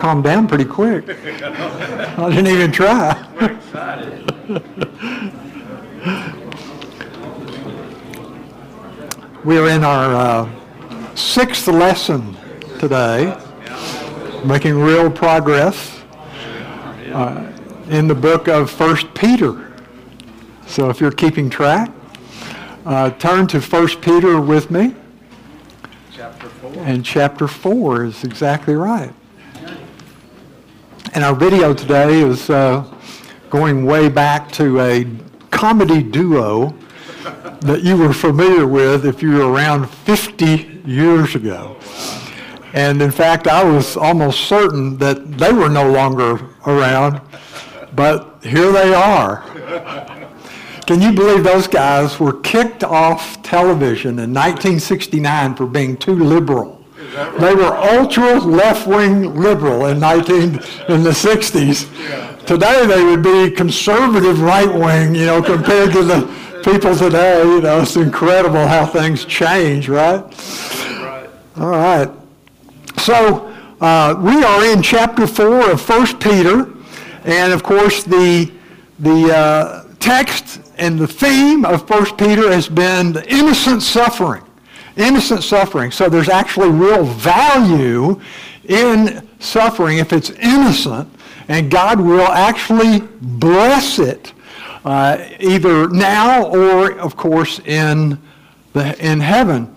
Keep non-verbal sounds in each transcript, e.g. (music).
calmed down pretty quick. I didn't even try. we are in our uh, sixth lesson today, making real progress uh, in the book of First Peter. So if you're keeping track, uh, turn to First Peter with me. Chapter 4. And chapter 4 is exactly right. And our video today is uh, going way back to a comedy duo that you were familiar with if you were around 50 years ago. And in fact, I was almost certain that they were no longer around, but here they are. Can you believe those guys were kicked off television in 1969 for being too liberal? They were ultra left-wing liberal in 19 in the 60s. Today they would be conservative right-wing, you know, compared to the people today. You know, it's incredible how things change, right? Right. All right. So uh, we are in chapter four of First Peter, and of course the the uh, text and the theme of First Peter has been the innocent suffering innocent suffering. So there's actually real value in suffering if it's innocent, and God will actually bless it uh, either now or, of course, in the in heaven.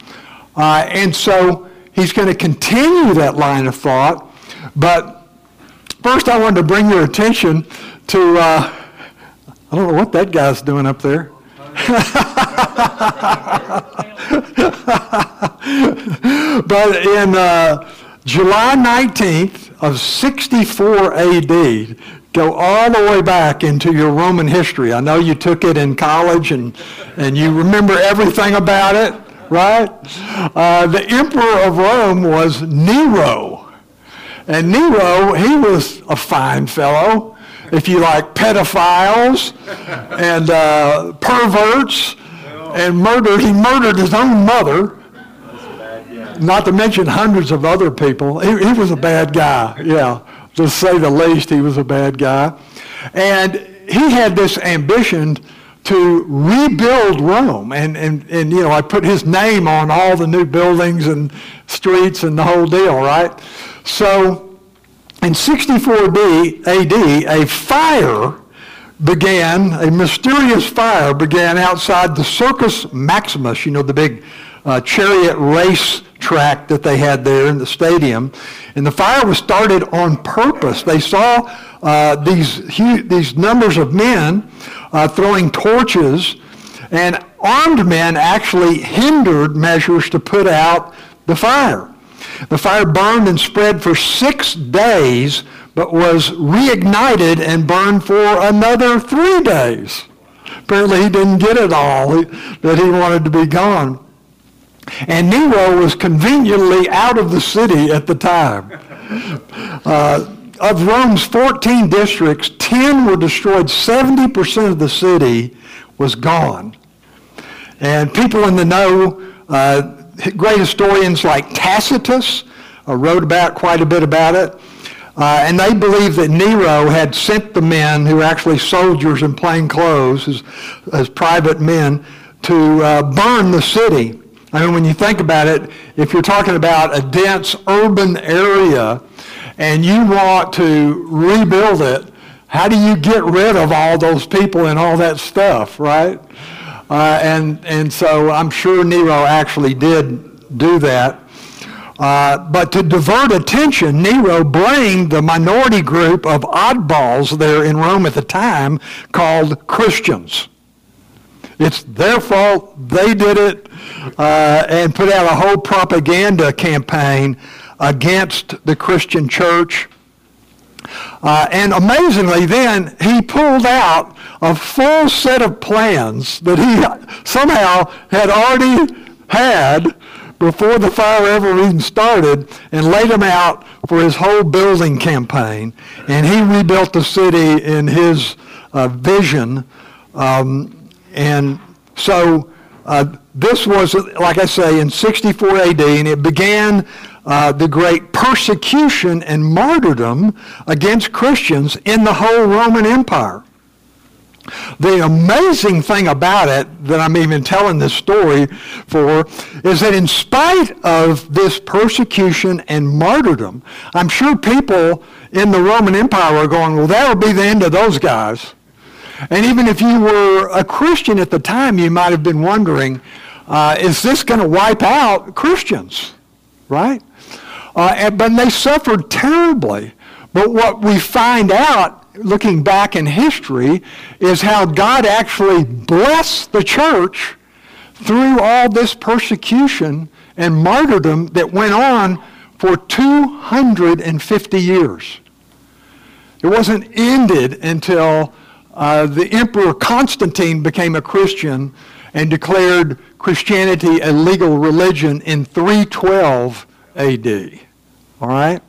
Uh, and so he's going to continue that line of thought, but first I wanted to bring your attention to. Uh, I don't know what that guy's doing up there. (laughs) (laughs) but in uh, July 19th of 64 AD, go all the way back into your Roman history. I know you took it in college and, and you remember everything about it, right? Uh, the emperor of Rome was Nero. And Nero, he was a fine fellow. If you like pedophiles and uh, perverts and murdered, he murdered his own mother not to mention hundreds of other people. He, he was a bad guy, yeah. To say the least, he was a bad guy. And he had this ambition to rebuild Rome. And, and, and, you know, I put his name on all the new buildings and streets and the whole deal, right? So in 64 AD, a fire began, a mysterious fire began outside the Circus Maximus, you know, the big uh, chariot race track that they had there in the stadium. And the fire was started on purpose. They saw uh, these, these numbers of men uh, throwing torches, and armed men actually hindered measures to put out the fire. The fire burned and spread for six days, but was reignited and burned for another three days. Apparently, he didn't get it all that he wanted to be gone. And Nero was conveniently out of the city at the time. Uh, of Rome's 14 districts, 10 were destroyed. 70% of the city was gone. And people in the know, uh, great historians like Tacitus uh, wrote about quite a bit about it. Uh, and they believe that Nero had sent the men, who were actually soldiers in plain clothes, as, as private men, to uh, burn the city. I mean, when you think about it, if you're talking about a dense urban area and you want to rebuild it, how do you get rid of all those people and all that stuff, right? Uh, and, and so I'm sure Nero actually did do that. Uh, but to divert attention, Nero blamed the minority group of oddballs there in Rome at the time called Christians. It's their fault. They did it uh, and put out a whole propaganda campaign against the Christian church. Uh, and amazingly, then he pulled out a full set of plans that he somehow had already had before the fire ever even started and laid them out for his whole building campaign. And he rebuilt the city in his uh, vision. Um, and so uh, this was, like I say, in 64 AD, and it began uh, the great persecution and martyrdom against Christians in the whole Roman Empire. The amazing thing about it that I'm even telling this story for is that in spite of this persecution and martyrdom, I'm sure people in the Roman Empire are going, well, that'll be the end of those guys. And even if you were a Christian at the time, you might have been wondering, uh, is this going to wipe out Christians? Right? Uh, and, but they suffered terribly. But what we find out looking back in history is how God actually blessed the church through all this persecution and martyrdom that went on for 250 years. It wasn't ended until uh, the Emperor Constantine became a Christian and declared Christianity a legal religion in 312 AD. All right?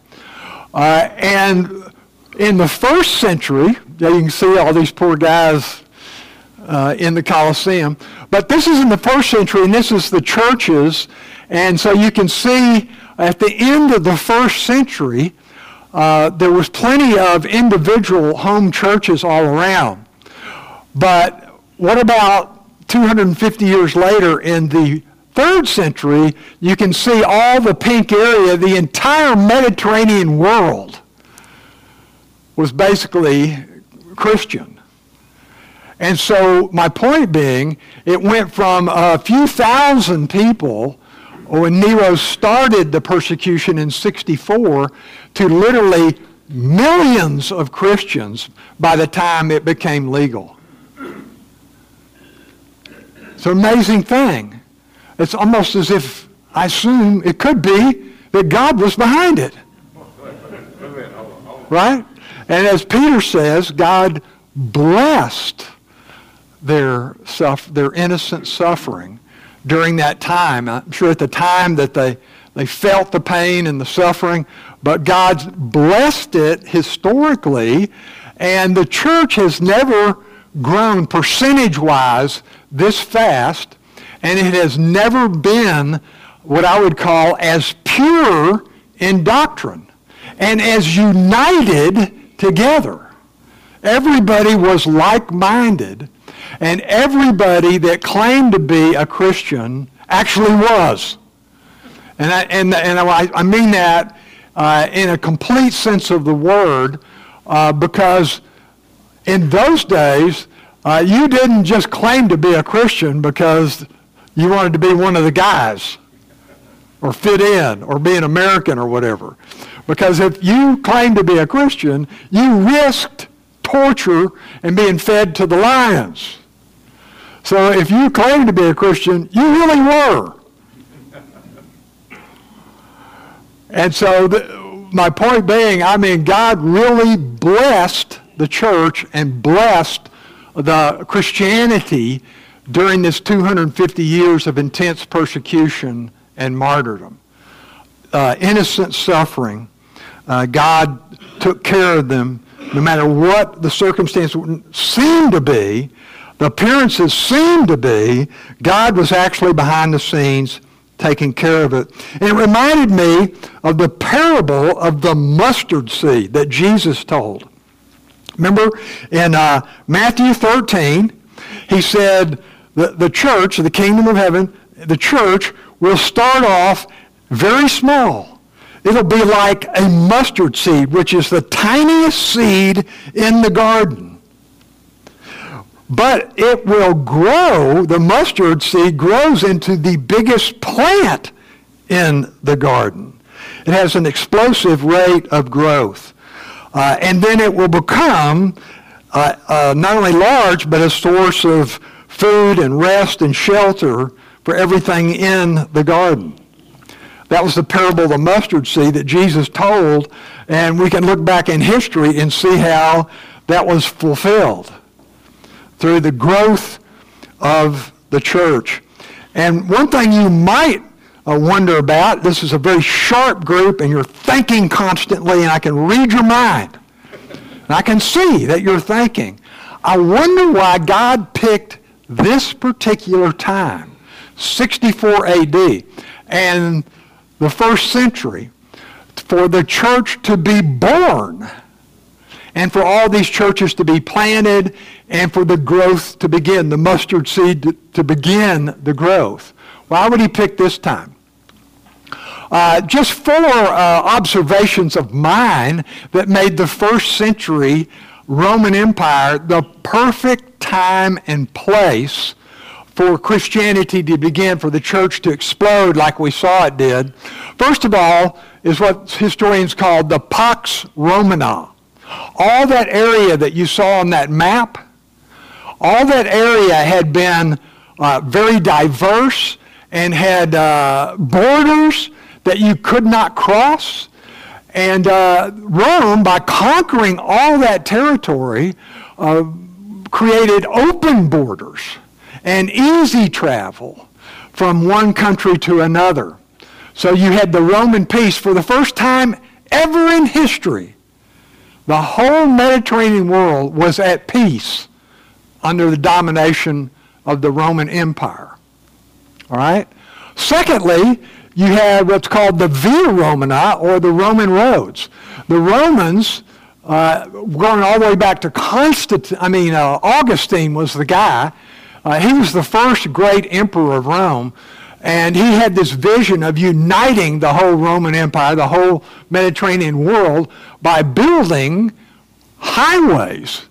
Uh, and in the first century, you can see all these poor guys uh, in the Colosseum. But this is in the first century, and this is the churches. And so you can see at the end of the first century, uh, there was plenty of individual home churches all around. But what about 250 years later in the third century, you can see all the pink area, the entire Mediterranean world was basically Christian. And so my point being, it went from a few thousand people when Nero started the persecution in 64 to literally millions of Christians by the time it became legal. It's an amazing thing. It's almost as if I assume it could be that God was behind it. Right? And as Peter says, God blessed their, their innocent suffering during that time. I'm sure at the time that they, they felt the pain and the suffering, but God's blessed it historically, and the church has never grown percentage-wise this fast, and it has never been what I would call as pure in doctrine and as united together. Everybody was like-minded, and everybody that claimed to be a Christian actually was. And I, and, and I, I mean that uh, in a complete sense of the word, uh, because in those days, uh, you didn't just claim to be a Christian because you wanted to be one of the guys or fit in or be an American or whatever. Because if you claimed to be a Christian, you risked torture and being fed to the lions. So if you claimed to be a Christian, you really were. And so the, my point being, I mean, God really blessed the church and blessed the Christianity during this 250 years of intense persecution and martyrdom. Uh, innocent suffering uh, God took care of them no matter what the circumstance seemed to be, the appearances seemed to be, God was actually behind the scenes taking care of it. And it reminded me of the parable of the mustard seed that Jesus told. Remember in uh, Matthew 13, he said, the, the church, the kingdom of heaven, the church will start off very small It'll be like a mustard seed, which is the tiniest seed in the garden. But it will grow, the mustard seed grows into the biggest plant in the garden. It has an explosive rate of growth. Uh, and then it will become uh, uh, not only large, but a source of food and rest and shelter for everything in the garden. That was the parable of the mustard seed that Jesus told, and we can look back in history and see how that was fulfilled through the growth of the church. And one thing you might uh, wonder about, this is a very sharp group and you're thinking constantly and I can read your mind. And I can see that you're thinking. I wonder why God picked this particular time, 64 AD. And the first century, for the church to be born and for all these churches to be planted and for the growth to begin, the mustard seed to, to begin the growth. Why would he pick this time? Uh, just four uh, observations of mine that made the first century Roman Empire the perfect time and place for Christianity to begin, for the church to explode like we saw it did. First of all, is what historians call the Pax Romana. All that area that you saw on that map, all that area had been uh, very diverse and had uh, borders that you could not cross. And uh, Rome, by conquering all that territory, uh, created open borders and easy travel from one country to another. So you had the Roman peace for the first time ever in history. The whole Mediterranean world was at peace under the domination of the Roman Empire. All right? Secondly, you had what's called the Via Romana or the Roman roads. The Romans, uh, going all the way back to Constantine, I mean, uh, Augustine was the guy. Uh, he was the first great emperor of Rome. And he had this vision of uniting the whole Roman Empire, the whole Mediterranean world, by building highways.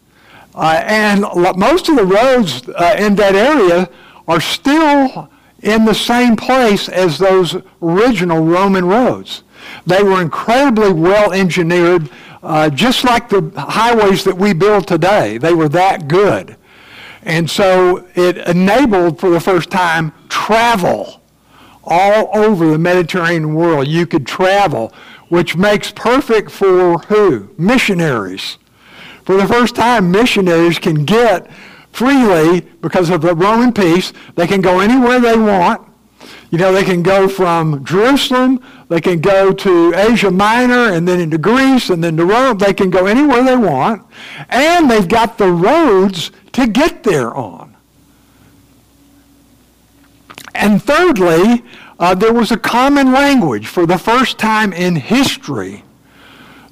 Uh, and most of the roads uh, in that area are still in the same place as those original Roman roads. They were incredibly well engineered, uh, just like the highways that we build today. They were that good. And so it enabled for the first time travel all over the Mediterranean world. You could travel, which makes perfect for who? Missionaries. For the first time, missionaries can get freely because of the Roman peace. They can go anywhere they want. You know, they can go from Jerusalem, they can go to Asia Minor, and then into Greece, and then to Rome. They can go anywhere they want. And they've got the roads to get there on. And thirdly, uh, there was a common language for the first time in history.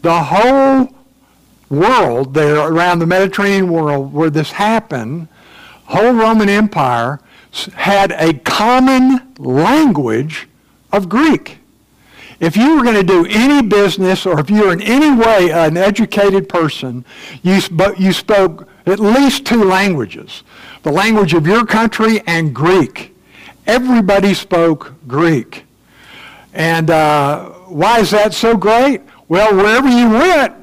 The whole world there around the Mediterranean world where this happened, whole Roman Empire had a common language of Greek. If you were going to do any business or if you were in any way an educated person, you, sp- you spoke at least two languages. The language of your country and Greek. Everybody spoke Greek. And uh, why is that so great? Well, wherever you went,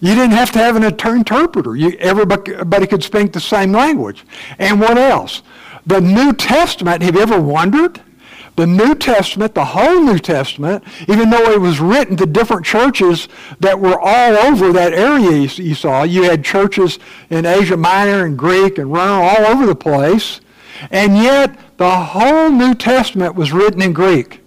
you didn't have to have an interpreter. You, everybody, could speak the same language. And what else? The New Testament, have you ever wondered? The New Testament, the whole New Testament, even though it was written to different churches that were all over that area you saw, you had churches in Asia Minor and Greek and Rome all over the place, and yet the whole New Testament was written in Greek.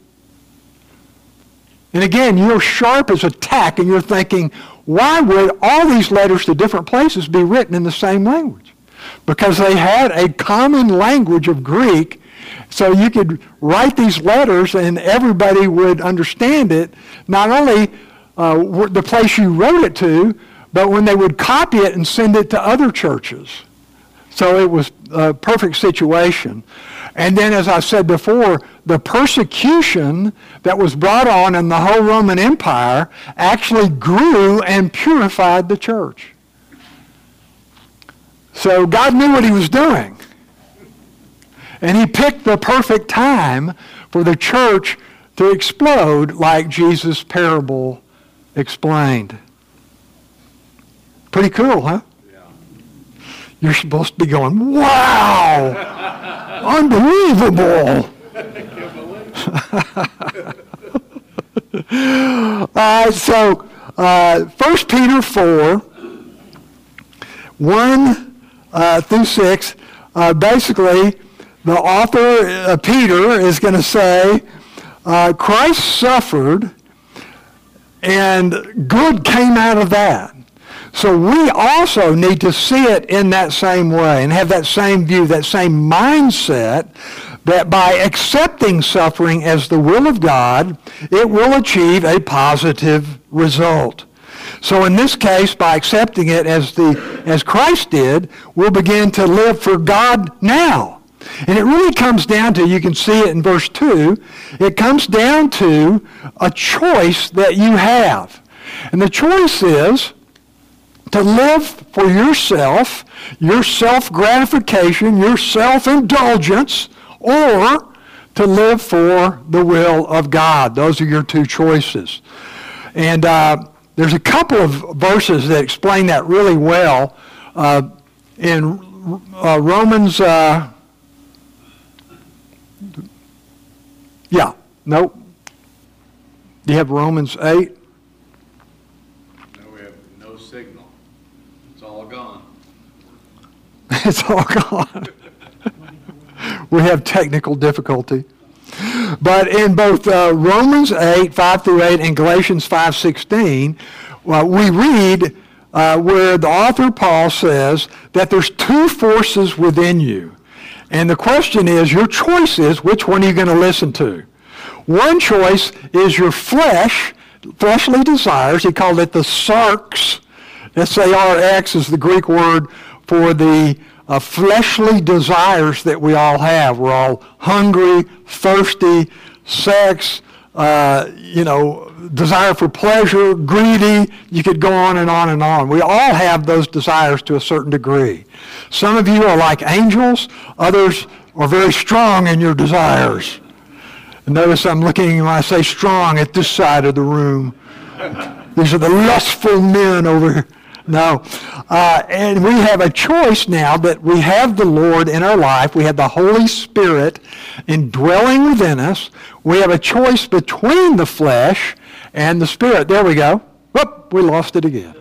And again, you're sharp as a tack and you're thinking, why would all these letters to different places be written in the same language? Because they had a common language of Greek, so you could write these letters and everybody would understand it, not only uh, the place you wrote it to, but when they would copy it and send it to other churches. So it was a perfect situation. And then, as I said before, the persecution that was brought on in the whole Roman Empire actually grew and purified the church. So God knew what he was doing. And he picked the perfect time for the church to explode like Jesus' parable explained. Pretty cool, huh? Yeah. You're supposed to be going, wow, (laughs) unbelievable. Right, (laughs) so uh, 1 Peter 4, 1 uh, through 6, uh, basically, the author, uh, Peter, is going to say, uh, Christ suffered, and good came out of that. So we also need to see it in that same way and have that same view, that same mindset that by accepting suffering as the will of God, it will achieve a positive result. So in this case, by accepting it as, the, as Christ did, we'll begin to live for God now. And it really comes down to, you can see it in verse 2, it comes down to a choice that you have. And the choice is to live for yourself, your self-gratification, your self-indulgence, or to live for the will of God. Those are your two choices. And uh, there's a couple of verses that explain that really well. Uh, in uh, Romans, uh, yeah, nope. Do you have Romans 8? No, we have no signal. It's all gone. (laughs) it's all gone. (laughs) we have technical difficulty. But in both uh, Romans 8, 5 through 8, and Galatians 5, 16, well, we read uh, where the author Paul says that there's two forces within you. And the question is, your choice is, which one are you going to listen to? One choice is your flesh, fleshly desires. He called it the sarx. S-A-R-X is the Greek word for the uh, fleshly desires that we all have. We're all hungry, thirsty, sex, uh, you know, desire for pleasure, greedy. You could go on and on and on. We all have those desires to a certain degree. Some of you are like angels. Others are very strong in your desires. Notice I'm looking when I say strong at this side of the room. These are the lustful men over here. No. Uh, and we have a choice now that we have the Lord in our life. We have the Holy Spirit indwelling within us. We have a choice between the flesh and the Spirit. There we go. Whoop, we lost it again.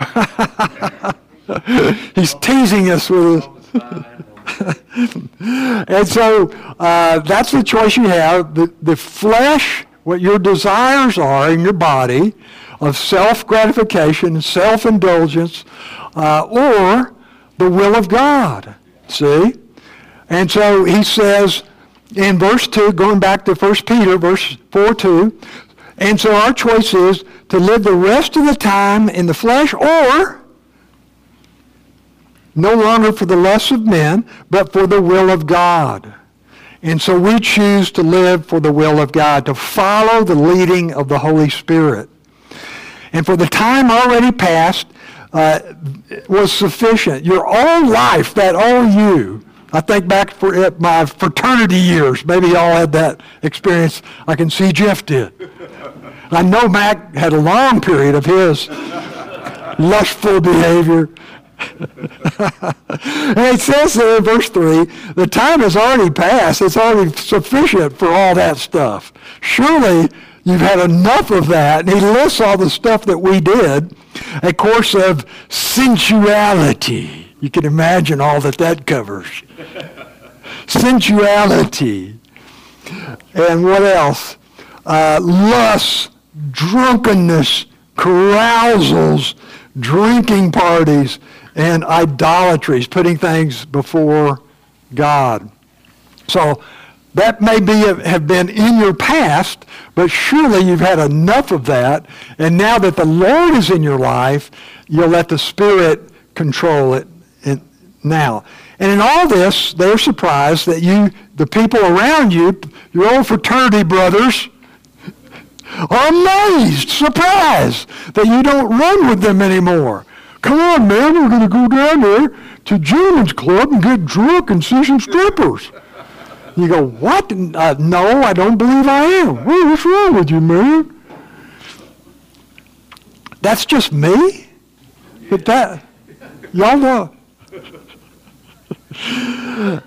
(laughs) He's teasing us with it. (laughs) and so uh, that's the choice you have. The, the flesh, what your desires are in your body, of self-gratification, self-indulgence, uh, or the will of God. See? And so he says in verse 2, going back to 1 Peter, verse 4, 2, and so our choice is to live the rest of the time in the flesh or no longer for the lusts of men, but for the will of God. And so we choose to live for the will of God, to follow the leading of the Holy Spirit. And for the time already past uh, was sufficient. Your own life, that old you. I think back for it, my fraternity years. Maybe y'all had that experience. I can see Jeff did. I know Mac had a long period of his lustful behavior. (laughs) and it says there in verse 3, the time has already passed. It's already sufficient for all that stuff. Surely You've had enough of that. And he lists all the stuff that we did. A course of sensuality. You can imagine all that that covers. (laughs) sensuality. And what else? Uh, lust, drunkenness, carousals, drinking parties, and idolatries, putting things before God. So that may be uh, have been in your past, but surely you've had enough of that. And now that the Lord is in your life, you'll let the Spirit control it now. And in all this, they're surprised that you, the people around you, your old fraternity brothers, (laughs) are amazed, surprised that you don't run with them anymore. Come on, man, we're going to go down there to Gentlemen's Club and get drunk and see some strippers. You go, what? Uh, no, I don't believe I am. Well, what's wrong with you, man? That's just me? But that, y'all know.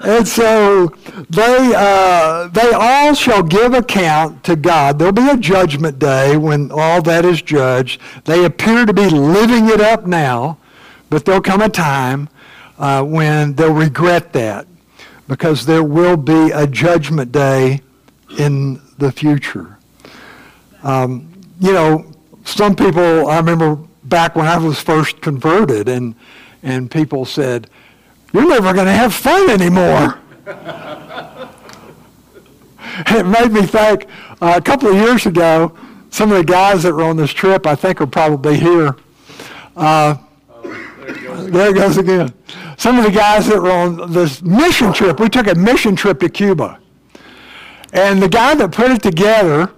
and so they, uh, they all shall give account to God. There'll be a judgment day when all that is judged. They appear to be living it up now, but there'll come a time uh, when they'll regret that because there will be a judgment day in the future. Um, you know, some people, I remember back when I was first converted, and, and people said, You're never going to have fun anymore. (laughs) it made me think uh, a couple of years ago, some of the guys that were on this trip, I think, are probably here. Uh, there it goes again. Some of the guys that were on this mission trip, we took a mission trip to Cuba. And the guy that put it together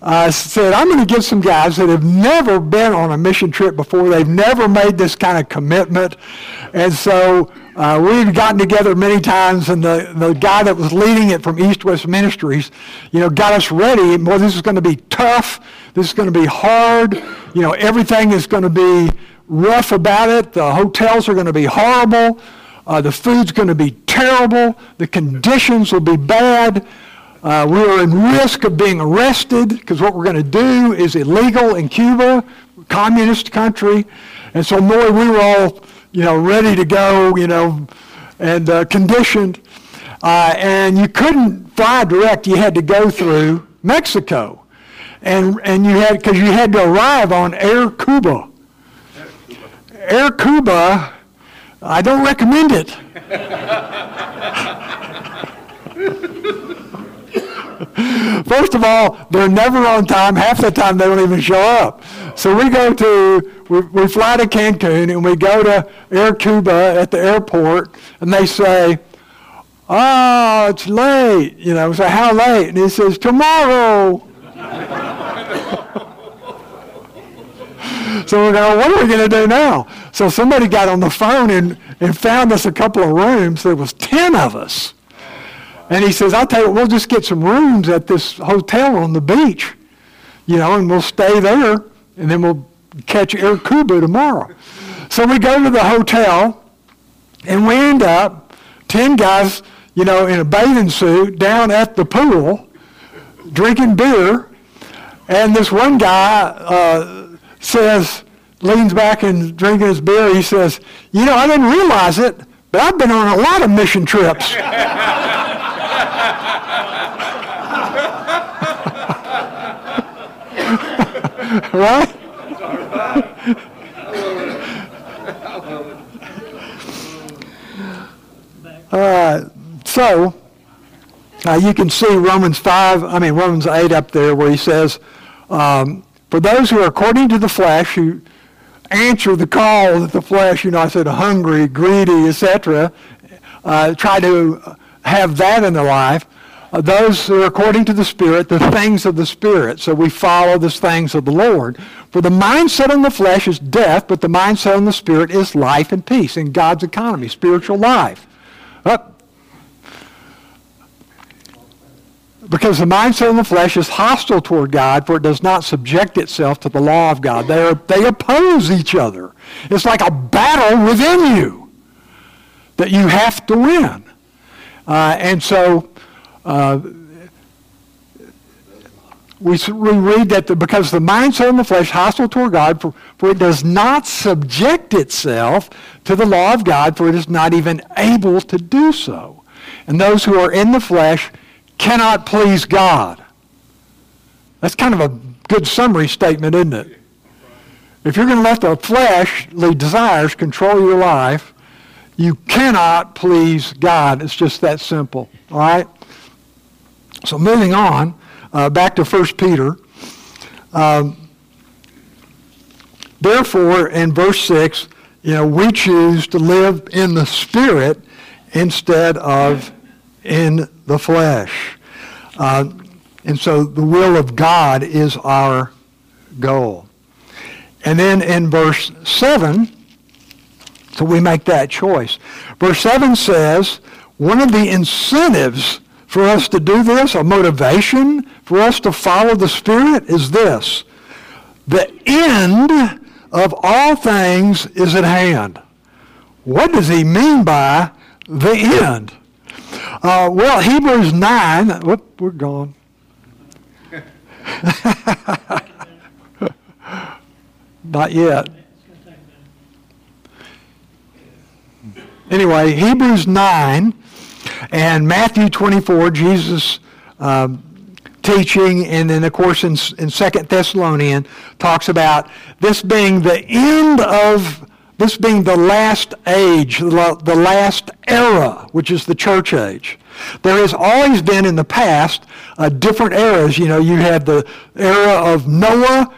uh, said, I'm going to get some guys that have never been on a mission trip before. They've never made this kind of commitment. And so uh, we've gotten together many times, and the, the guy that was leading it from East West Ministries, you know, got us ready. Boy, this is going to be tough. This is going to be hard. You know, everything is going to be rough about it. The hotels are going to be horrible. Uh, the food's going to be terrible. The conditions will be bad. Uh, we are in risk of being arrested because what we're going to do is illegal in Cuba, communist country. And so, boy, we were all, you know, ready to go, you know, and uh, conditioned. Uh, and you couldn't fly direct. You had to go through Mexico. And, and you had, because you had to arrive on Air Cuba. Air Cuba, I don't recommend it. (laughs) First of all, they're never on time. Half the time, they don't even show up. So we go to, we, we fly to Cancun and we go to Air Cuba at the airport, and they say, Oh, it's late. You know, so how late? And he says, Tomorrow. So we're going, What are we going to do now? So somebody got on the phone and, and found us a couple of rooms. There was 10 of us. And he says, I'll tell you, we'll just get some rooms at this hotel on the beach, you know, and we'll stay there, and then we'll catch Air Cuba tomorrow. So we go to the hotel, and we end up, 10 guys, you know, in a bathing suit down at the pool, drinking beer, and this one guy uh, says, leans back and drinking his beer, he says, you know, I didn't realize it, but I've been on a lot of mission trips. (laughs) right? Uh, so, uh, you can see Romans 5, I mean Romans 8 up there where he says, um, for those who are according to the flesh, who answer the call that the flesh, you know, I said hungry, greedy, etc., uh, try to have that in their life, uh, those who are according to the Spirit, the things of the Spirit. So we follow the things of the Lord. For the mindset on the flesh is death, but the mindset on the Spirit is life and peace in God's economy, spiritual life. Uh, because the mindset on the flesh is hostile toward God, for it does not subject itself to the law of God. They, are, they oppose each other. It's like a battle within you that you have to win. Uh, and so uh, we, we read that the, because the mind, soul, and the flesh is hostile toward God, for, for it does not subject itself to the law of God, for it is not even able to do so. And those who are in the flesh cannot please God. That's kind of a good summary statement, isn't it? If you're going to let the fleshly desires control your life, you cannot please God. It's just that simple. All right? So moving on, uh, back to 1 Peter. Um, therefore, in verse 6, you know, we choose to live in the Spirit instead of in the flesh. Uh, and so the will of God is our goal. And then in verse 7, so we make that choice. Verse 7 says, one of the incentives for us to do this, a motivation for us to follow the Spirit is this. The end of all things is at hand. What does he mean by the end? Uh, well, Hebrews 9, whoop, we're gone. (laughs) Not yet. Anyway, Hebrews 9 and Matthew 24, Jesus um, teaching, and then, of course, in, in 2 Thessalonian, talks about this being the end of, this being the last age, the last era, which is the church age. There has always been in the past uh, different eras. You know, you had the era of Noah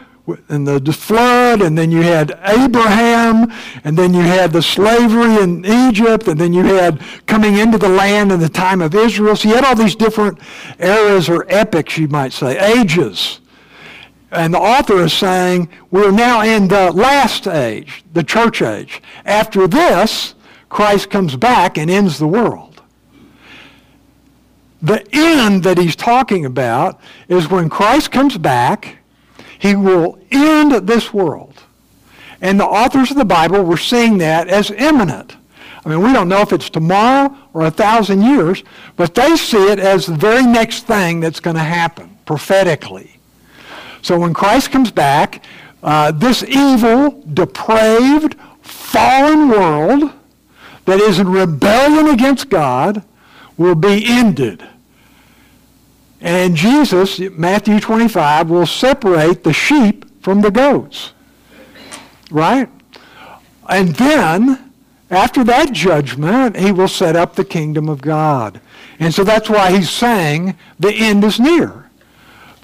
and the flood, and then you had Abraham, and then you had the slavery in Egypt, and then you had coming into the land in the time of Israel. So you had all these different eras or epics, you might say, ages. And the author is saying we're now in the last age, the church age. After this, Christ comes back and ends the world. The end that he's talking about is when Christ comes back he will end this world. And the authors of the Bible were seeing that as imminent. I mean, we don't know if it's tomorrow or a thousand years, but they see it as the very next thing that's going to happen prophetically. So when Christ comes back, uh, this evil, depraved, fallen world that is in rebellion against God will be ended. And Jesus, Matthew 25, will separate the sheep from the goats. Right? And then, after that judgment, he will set up the kingdom of God. And so that's why he's saying the end is near.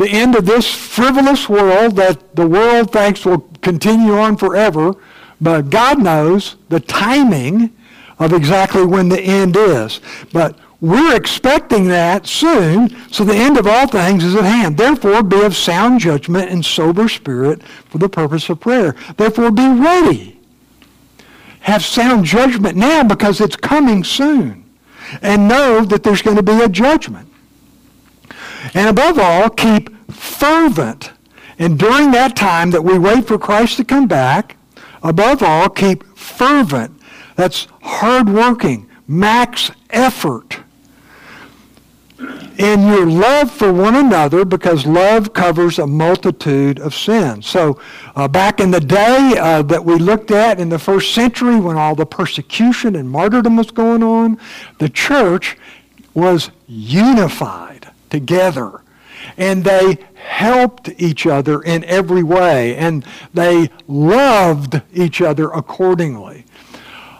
The end of this frivolous world that the world thinks will continue on forever, but God knows the timing of exactly when the end is. But we're expecting that soon, so the end of all things is at hand. Therefore, be of sound judgment and sober spirit for the purpose of prayer. Therefore, be ready. Have sound judgment now because it's coming soon. And know that there's going to be a judgment. And above all, keep fervent. And during that time that we wait for Christ to come back, above all, keep fervent. That's hardworking, max effort in your love for one another because love covers a multitude of sins. So uh, back in the day uh, that we looked at in the first century when all the persecution and martyrdom was going on, the church was unified together. And they helped each other in every way, and they loved each other accordingly.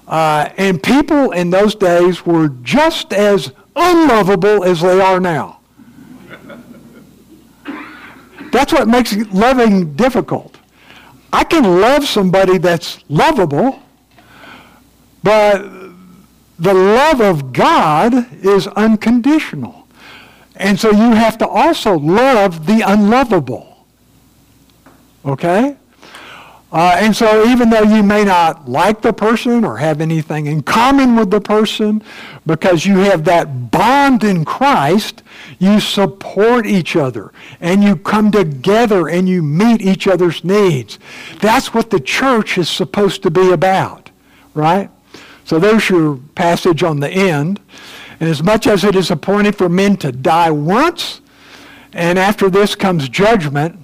Uh, and people in those days were just as unlovable as they are now. That's what makes loving difficult. I can love somebody that's lovable, but the love of God is unconditional. And so you have to also love the unlovable. Okay? Uh, and so even though you may not like the person or have anything in common with the person, because you have that bond in Christ, you support each other and you come together and you meet each other's needs. That's what the church is supposed to be about, right? So there's your passage on the end. And as much as it is appointed for men to die once, and after this comes judgment,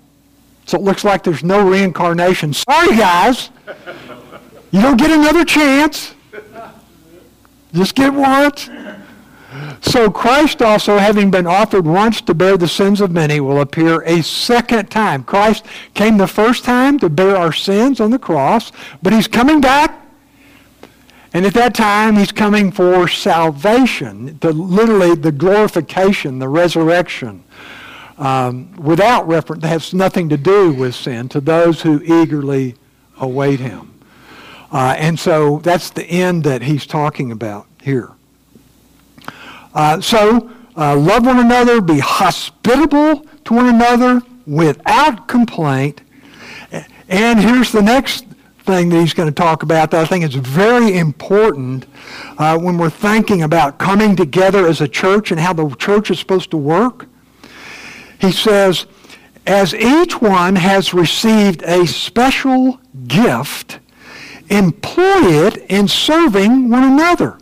so it looks like there's no reincarnation. Sorry, guys. You don't get another chance. Just get once. So Christ also, having been offered once to bear the sins of many, will appear a second time. Christ came the first time to bear our sins on the cross, but he's coming back. And at that time, he's coming for salvation, the, literally the glorification, the resurrection um, without reference, that has nothing to do with sin, to those who eagerly await him. Uh, and so that's the end that he's talking about here. Uh, so uh, love one another, be hospitable to one another without complaint. And here's the next thing that he's going to talk about that I think is very important uh, when we're thinking about coming together as a church and how the church is supposed to work he says, as each one has received a special gift, employ it in serving one another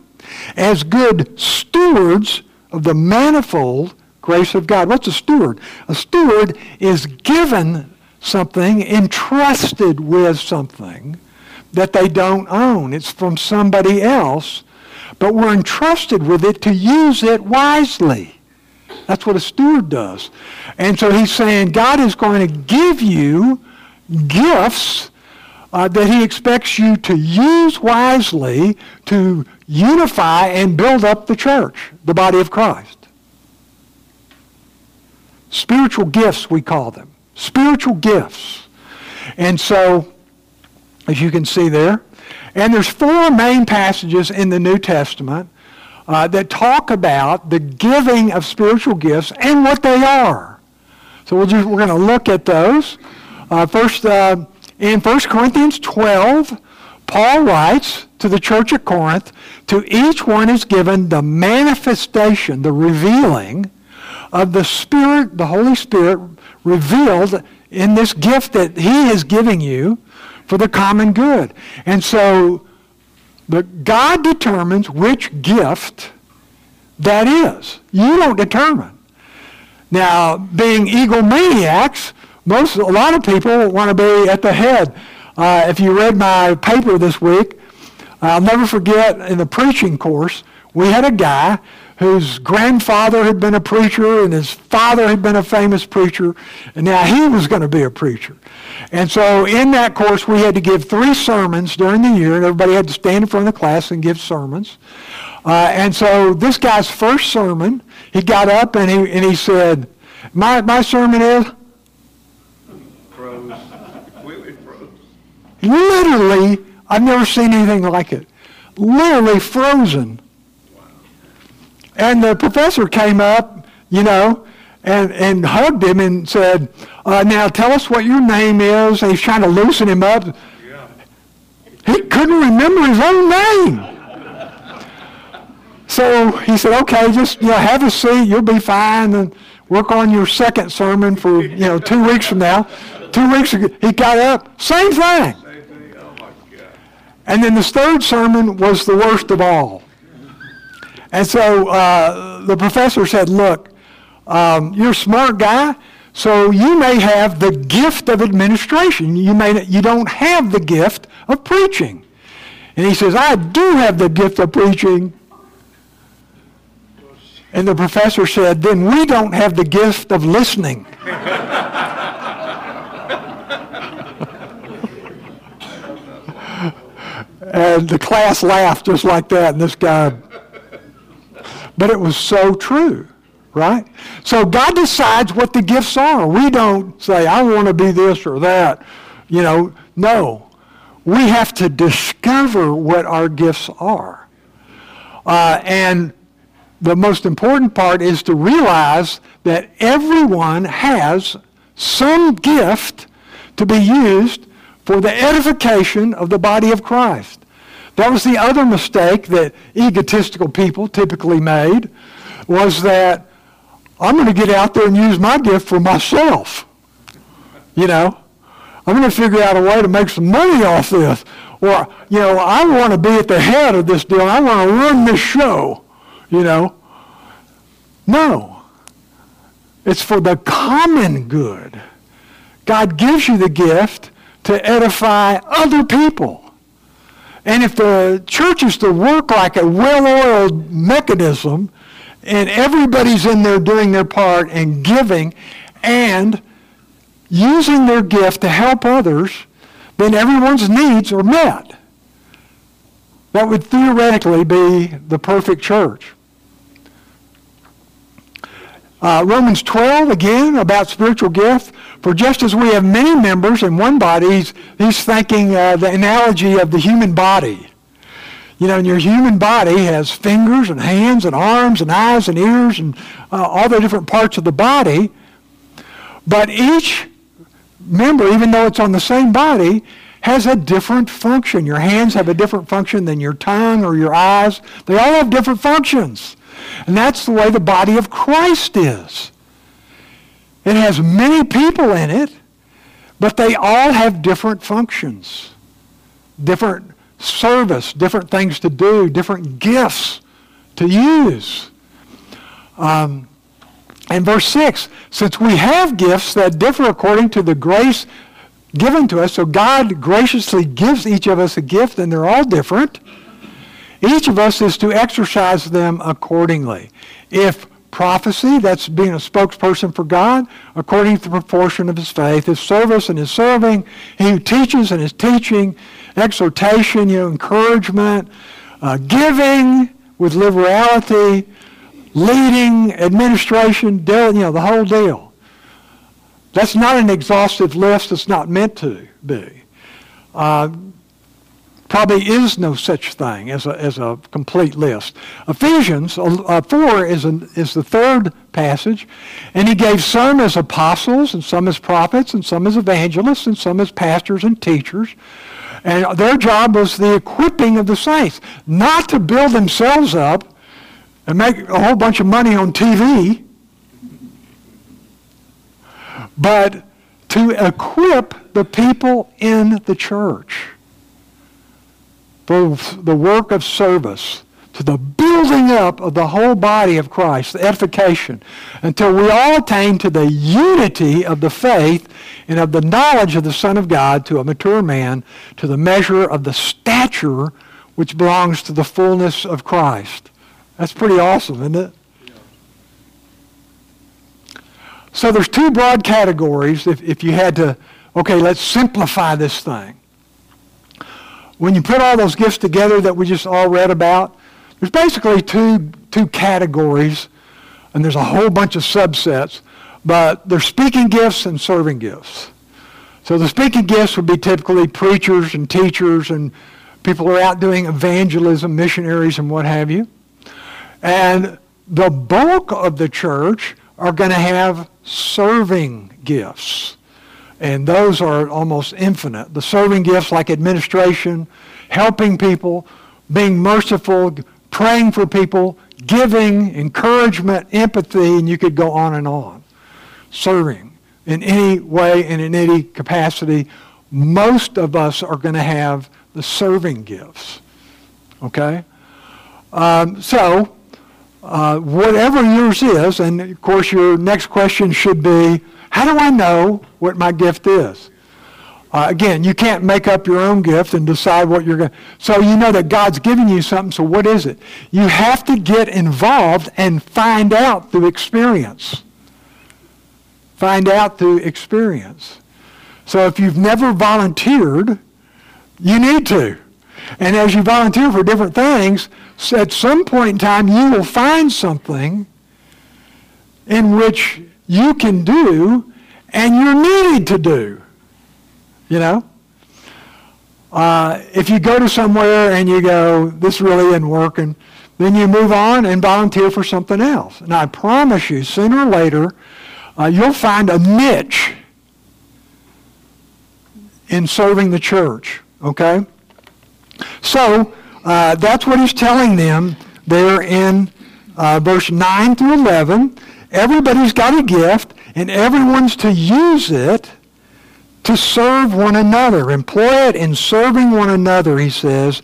as good stewards of the manifold grace of God. What's a steward? A steward is given something, entrusted with something that they don't own. It's from somebody else, but we're entrusted with it to use it wisely. That's what a steward does. And so he's saying God is going to give you gifts uh, that he expects you to use wisely to unify and build up the church, the body of Christ. Spiritual gifts, we call them. Spiritual gifts. And so, as you can see there, and there's four main passages in the New Testament uh, that talk about the giving of spiritual gifts and what they are. So we'll just, we're going to look at those. Uh, first, uh, in 1 Corinthians 12, Paul writes to the church at Corinth, to each one is given the manifestation, the revealing of the Spirit, the Holy Spirit revealed in this gift that he is giving you for the common good. And so but God determines which gift that is. You don't determine. Now, being egomaniacs, most a lot of people want to be at the head. Uh, if you read my paper this week, I'll never forget in the preaching course, we had a guy whose grandfather had been a preacher and his father had been a famous preacher, and now he was going to be a preacher. And so in that course, we had to give three sermons during the year, and everybody had to stand in front of the class and give sermons. Uh, and so this guy's first sermon, he got up and he, and he said, my, my sermon is? Froze, completely froze. Literally, I've never seen anything like it. Literally frozen. And the professor came up, you know, and, and hugged him and said, uh, now tell us what your name is. And he's trying to loosen him up. Yeah. He couldn't remember his own name. So he said, okay, just you know, have a seat. You'll be fine. And work on your second sermon for, you know, two weeks from now. Two weeks ago, he got up. Same thing. Same thing, oh. And then the third sermon was the worst of all. And so uh, the professor said, look, um, you're a smart guy, so you may have the gift of administration. You, may, you don't have the gift of preaching. And he says, I do have the gift of preaching. And the professor said, then we don't have the gift of listening. (laughs) and the class laughed just like that, and this guy but it was so true, right? So God decides what the gifts are. We don't say, I want to be this or that. You know, no. We have to discover what our gifts are. Uh, and the most important part is to realize that everyone has some gift to be used for the edification of the body of Christ. That was the other mistake that egotistical people typically made, was that I'm going to get out there and use my gift for myself. You know, I'm going to figure out a way to make some money off this. Or, you know, I want to be at the head of this deal. I want to run this show, you know. No. It's for the common good. God gives you the gift to edify other people. And if the church is to work like a well-oiled mechanism, and everybody's in there doing their part and giving and using their gift to help others, then everyone's needs are met. That would theoretically be the perfect church. Uh, Romans 12, again, about spiritual gift. For just as we have many members in one body, he's, he's thinking uh, the analogy of the human body. You know, and your human body has fingers and hands and arms and eyes and ears and uh, all the different parts of the body. But each member, even though it's on the same body, has a different function. Your hands have a different function than your tongue or your eyes. They all have different functions. And that's the way the body of Christ is. It has many people in it, but they all have different functions, different service, different things to do, different gifts to use. Um, and verse 6 since we have gifts that differ according to the grace given to us, so God graciously gives each of us a gift, and they're all different. Each of us is to exercise them accordingly. If prophecy, that's being a spokesperson for God, according to the proportion of his faith. His service and his serving. He who teaches and his teaching. Exhortation, you know, encouragement. uh, giving with liberality, leading, administration, you know, the whole deal. That's not an exhaustive list. It's not meant to be. Uh, probably is no such thing as a, as a complete list. Ephesians uh, 4 is, an, is the third passage, and he gave some as apostles, and some as prophets, and some as evangelists, and some as pastors and teachers. And their job was the equipping of the saints, not to build themselves up and make a whole bunch of money on TV, but to equip the people in the church for the work of service to the building up of the whole body of Christ, the edification, until we all attain to the unity of the faith and of the knowledge of the Son of God to a mature man, to the measure of the stature which belongs to the fullness of Christ. That's pretty awesome, isn't it? So there's two broad categories if, if you had to, okay, let's simplify this thing when you put all those gifts together that we just all read about, there's basically two, two categories, and there's a whole bunch of subsets, but there's speaking gifts and serving gifts. So the speaking gifts would be typically preachers and teachers and people who are out doing evangelism, missionaries, and what have you. And the bulk of the church are going to have serving gifts and those are almost infinite. The serving gifts like administration, helping people, being merciful, praying for people, giving, encouragement, empathy, and you could go on and on. Serving in any way and in any capacity. Most of us are going to have the serving gifts. Okay? Um, so, uh, whatever yours is, and of course your next question should be, how do I know what my gift is? Uh, again, you can't make up your own gift and decide what you're going to. So you know that God's giving you something, so what is it? You have to get involved and find out through experience. Find out through experience. So if you've never volunteered, you need to. And as you volunteer for different things, at some point in time, you will find something in which you can do and you're needed to do. You know? Uh, if you go to somewhere and you go, this really isn't working, then you move on and volunteer for something else. And I promise you, sooner or later, uh, you'll find a niche in serving the church. Okay? So, uh, that's what he's telling them there in uh, verse 9 through 11. Everybody's got a gift, and everyone's to use it to serve one another. Employ it in serving one another, he says,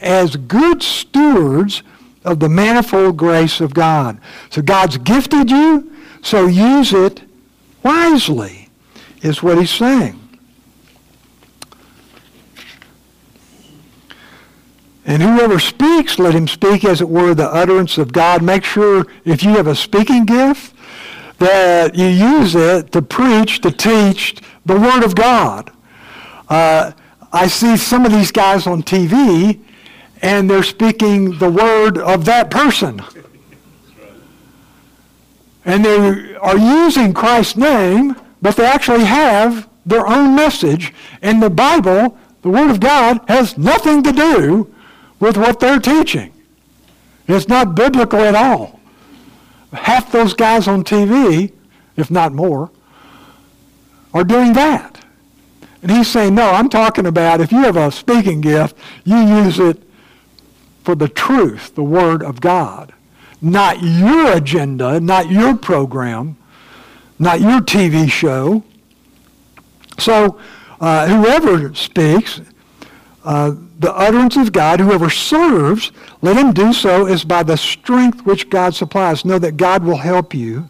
as good stewards of the manifold grace of God. So God's gifted you, so use it wisely, is what he's saying. And whoever speaks, let him speak as it were the utterance of God. Make sure if you have a speaking gift, that you use it to preach, to teach the Word of God. Uh, I see some of these guys on TV, and they're speaking the Word of that person. And they are using Christ's name, but they actually have their own message. And the Bible, the Word of God, has nothing to do with what they're teaching. It's not biblical at all. Half those guys on TV, if not more, are doing that. And he's saying, no, I'm talking about if you have a speaking gift, you use it for the truth, the Word of God. Not your agenda, not your program, not your TV show. So uh, whoever speaks, uh, the utterance of God. Whoever serves, let him do so as by the strength which God supplies. Know that God will help you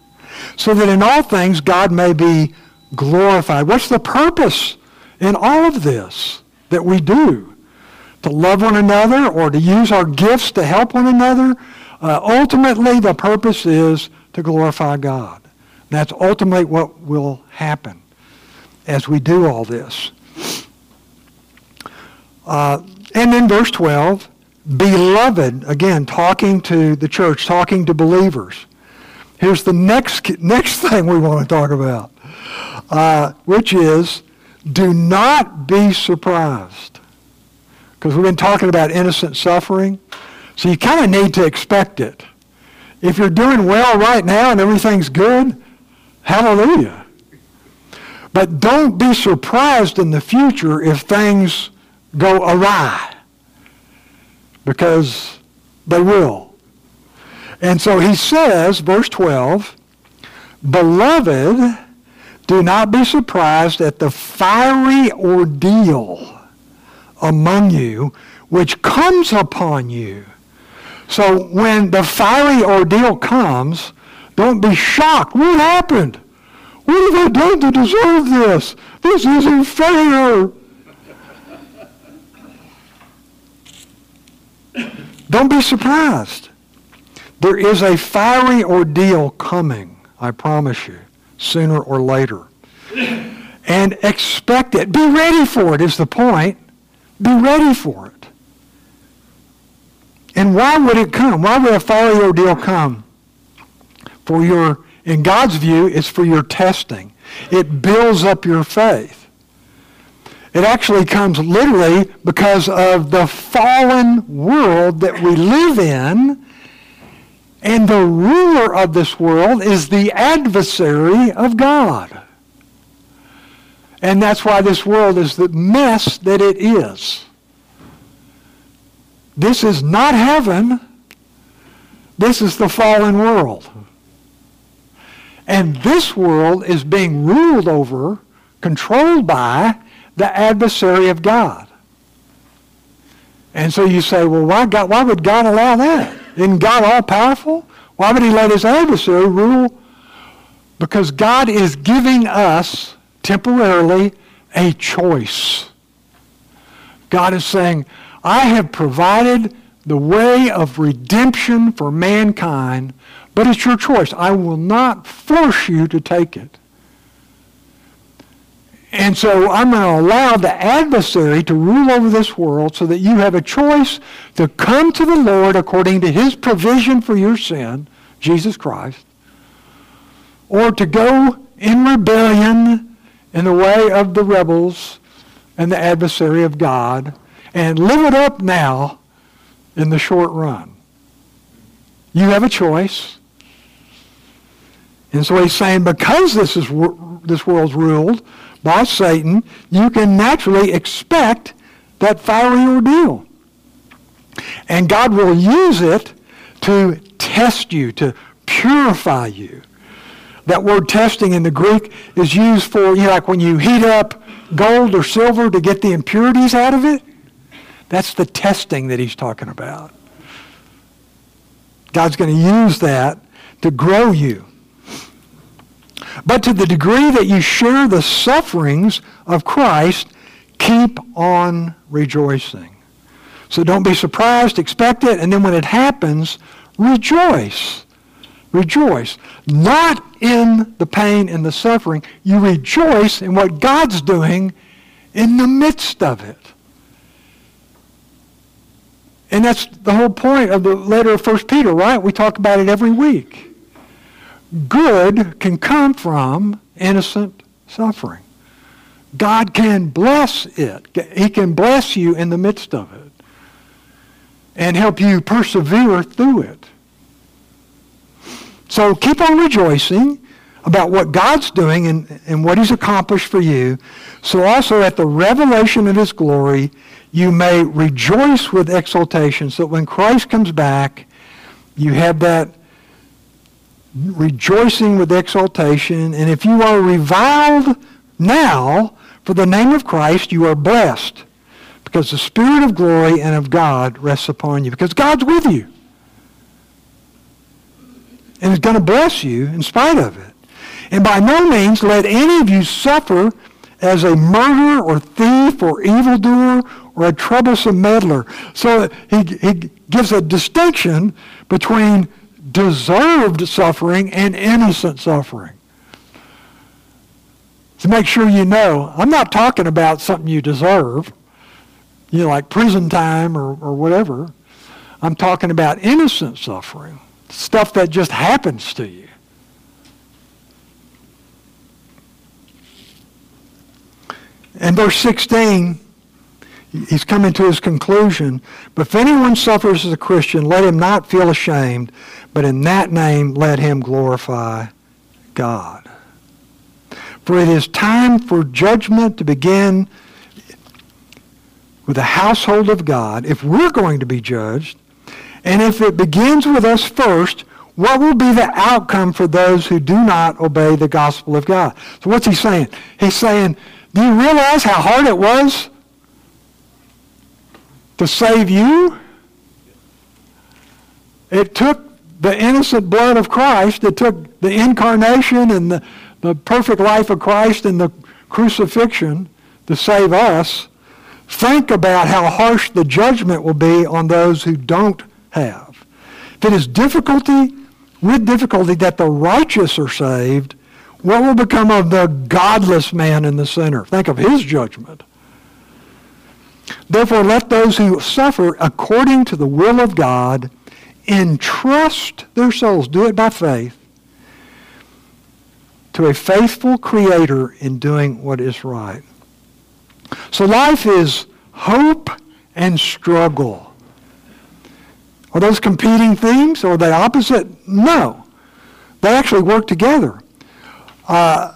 so that in all things God may be glorified. What's the purpose in all of this that we do? To love one another or to use our gifts to help one another? Uh, ultimately, the purpose is to glorify God. That's ultimately what will happen as we do all this. Uh, and then verse 12, beloved, again, talking to the church, talking to believers. Here's the next, (laughs) next thing we want to talk about, uh, which is do not be surprised. Because we've been talking about innocent suffering. So you kind of need to expect it. If you're doing well right now and everything's good, hallelujah. But don't be surprised in the future if things go awry. Because they will. And so he says, verse 12, Beloved, do not be surprised at the fiery ordeal among you which comes upon you. So when the fiery ordeal comes, don't be shocked. What happened? What have I done to deserve this? This isn't fair. Don't be surprised. There is a fiery ordeal coming, I promise you, sooner or later. And expect it. Be ready for it is the point. Be ready for it. And why would it come? Why would a fiery ordeal come? For your, in God's view, it's for your testing. It builds up your faith. It actually comes literally because of the fallen world that we live in. And the ruler of this world is the adversary of God. And that's why this world is the mess that it is. This is not heaven. This is the fallen world. And this world is being ruled over, controlled by the adversary of God. And so you say, well, why, God, why would God allow that? Isn't God all powerful? Why would he let his adversary rule? Because God is giving us temporarily a choice. God is saying, I have provided the way of redemption for mankind, but it's your choice. I will not force you to take it. And so I'm going to allow the adversary to rule over this world so that you have a choice to come to the Lord according to his provision for your sin, Jesus Christ, or to go in rebellion in the way of the rebels and the adversary of God and live it up now in the short run. You have a choice. And so he's saying because this is this world's ruled by Satan, you can naturally expect that fiery ordeal. And God will use it to test you, to purify you. That word testing in the Greek is used for, you know, like when you heat up gold or silver to get the impurities out of it. That's the testing that he's talking about. God's going to use that to grow you. But to the degree that you share the sufferings of Christ, keep on rejoicing. So don't be surprised, expect it, and then when it happens, rejoice. Rejoice. Not in the pain and the suffering. You rejoice in what God's doing in the midst of it. And that's the whole point of the letter of 1 Peter, right? We talk about it every week good can come from innocent suffering. God can bless it. He can bless you in the midst of it and help you persevere through it. So keep on rejoicing about what God's doing and, and what he's accomplished for you. So also at the revelation of his glory, you may rejoice with exultation so that when Christ comes back, you have that rejoicing with exultation. And if you are reviled now for the name of Christ, you are blessed because the Spirit of glory and of God rests upon you because God's with you. And is going to bless you in spite of it. And by no means let any of you suffer as a murderer or thief or evildoer or a troublesome meddler. So he, he gives a distinction between deserved suffering and innocent suffering. To make sure you know, I'm not talking about something you deserve, you know, like prison time or, or whatever. I'm talking about innocent suffering, stuff that just happens to you. In verse 16, he's coming to his conclusion. But if anyone suffers as a Christian, let him not feel ashamed, but in that name let him glorify God. For it is time for judgment to begin with the household of God, if we're going to be judged, and if it begins with us first, what will be the outcome for those who do not obey the gospel of God? So what's he saying? He's saying, do you realize how hard it was to save you? It took the innocent blood of Christ, it took the incarnation and the, the perfect life of Christ and the crucifixion to save us. Think about how harsh the judgment will be on those who don't have. If it is difficulty with difficulty that the righteous are saved, what will become of the godless man and the sinner? Think of his judgment. Therefore, let those who suffer according to the will of God entrust their souls, do it by faith, to a faithful Creator in doing what is right. So life is hope and struggle. Are those competing themes or are they opposite? No. They actually work together. Uh,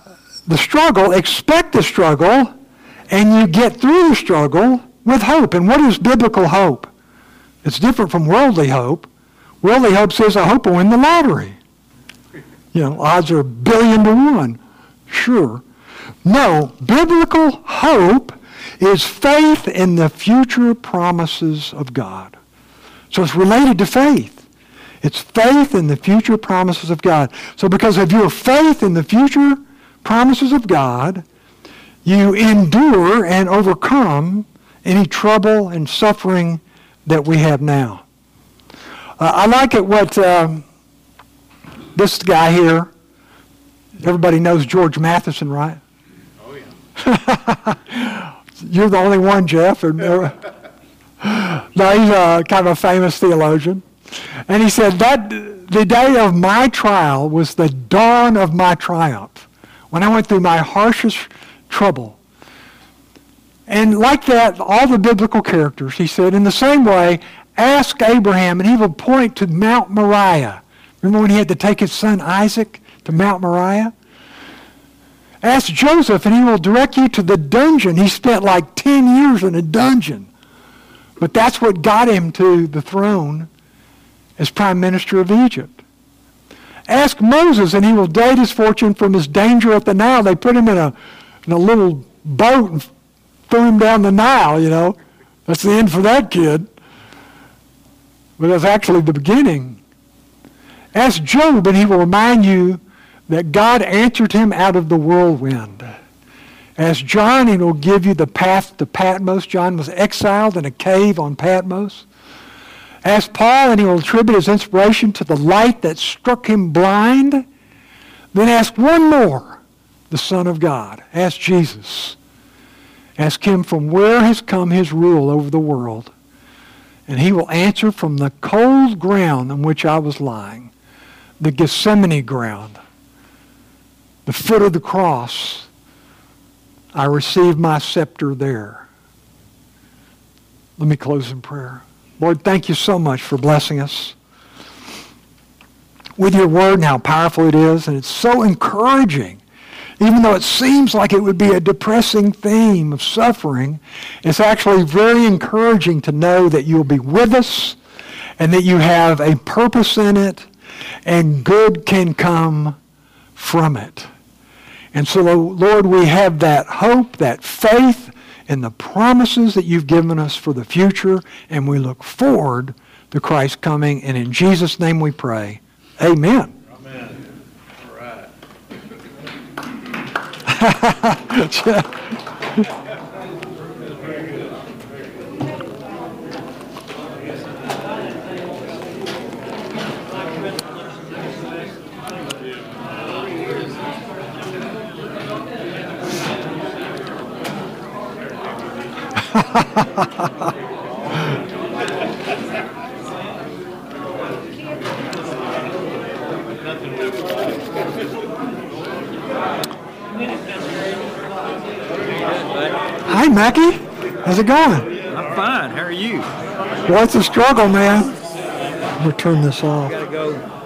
the struggle, expect the struggle, and you get through the struggle with hope. And what is biblical hope? It's different from worldly hope. Worldly hope says, I hope I win the lottery. You know, odds are a billion to one. Sure. No, biblical hope is faith in the future promises of God. So it's related to faith. It's faith in the future promises of God. So because of your faith in the future promises of God, you endure and overcome any trouble and suffering that we have now. Uh, I like it what um, this guy here, everybody knows George Matheson, right? Oh, yeah. (laughs) You're the only one, Jeff. (laughs) no, he's a, kind of a famous theologian. And he said, that the day of my trial was the dawn of my triumph, when I went through my harshest trouble. And like that, all the biblical characters, he said, in the same way, ask Abraham, and he will point to Mount Moriah. Remember when he had to take his son Isaac to Mount Moriah? Ask Joseph, and he will direct you to the dungeon. He spent like 10 years in a dungeon. But that's what got him to the throne as prime minister of Egypt. Ask Moses, and he will date his fortune from his danger at the Nile. They put him in a, in a little boat and threw him down the Nile, you know. That's the end for that kid. But that's actually the beginning. Ask Job, and he will remind you that God answered him out of the whirlwind. Ask John, and he will give you the path to Patmos. John was exiled in a cave on Patmos. Ask Paul, and he will attribute his inspiration to the light that struck him blind. Then ask one more, the Son of God. Ask Jesus. Ask him from where has come his rule over the world. And he will answer from the cold ground on which I was lying, the Gethsemane ground, the foot of the cross. I received my scepter there. Let me close in prayer. Lord, thank you so much for blessing us with your word and how powerful it is. And it's so encouraging. Even though it seems like it would be a depressing theme of suffering, it's actually very encouraging to know that you'll be with us and that you have a purpose in it and good can come from it. And so, Lord, we have that hope, that faith, and the promises that you've given us for the future, and we look forward to Christ coming. And in Jesus' name we pray. Amen. Ha ha ha ha ha. Mackey. How's it going? I'm fine. How are you? What's the struggle, man? We'll turn this off. Gotta go.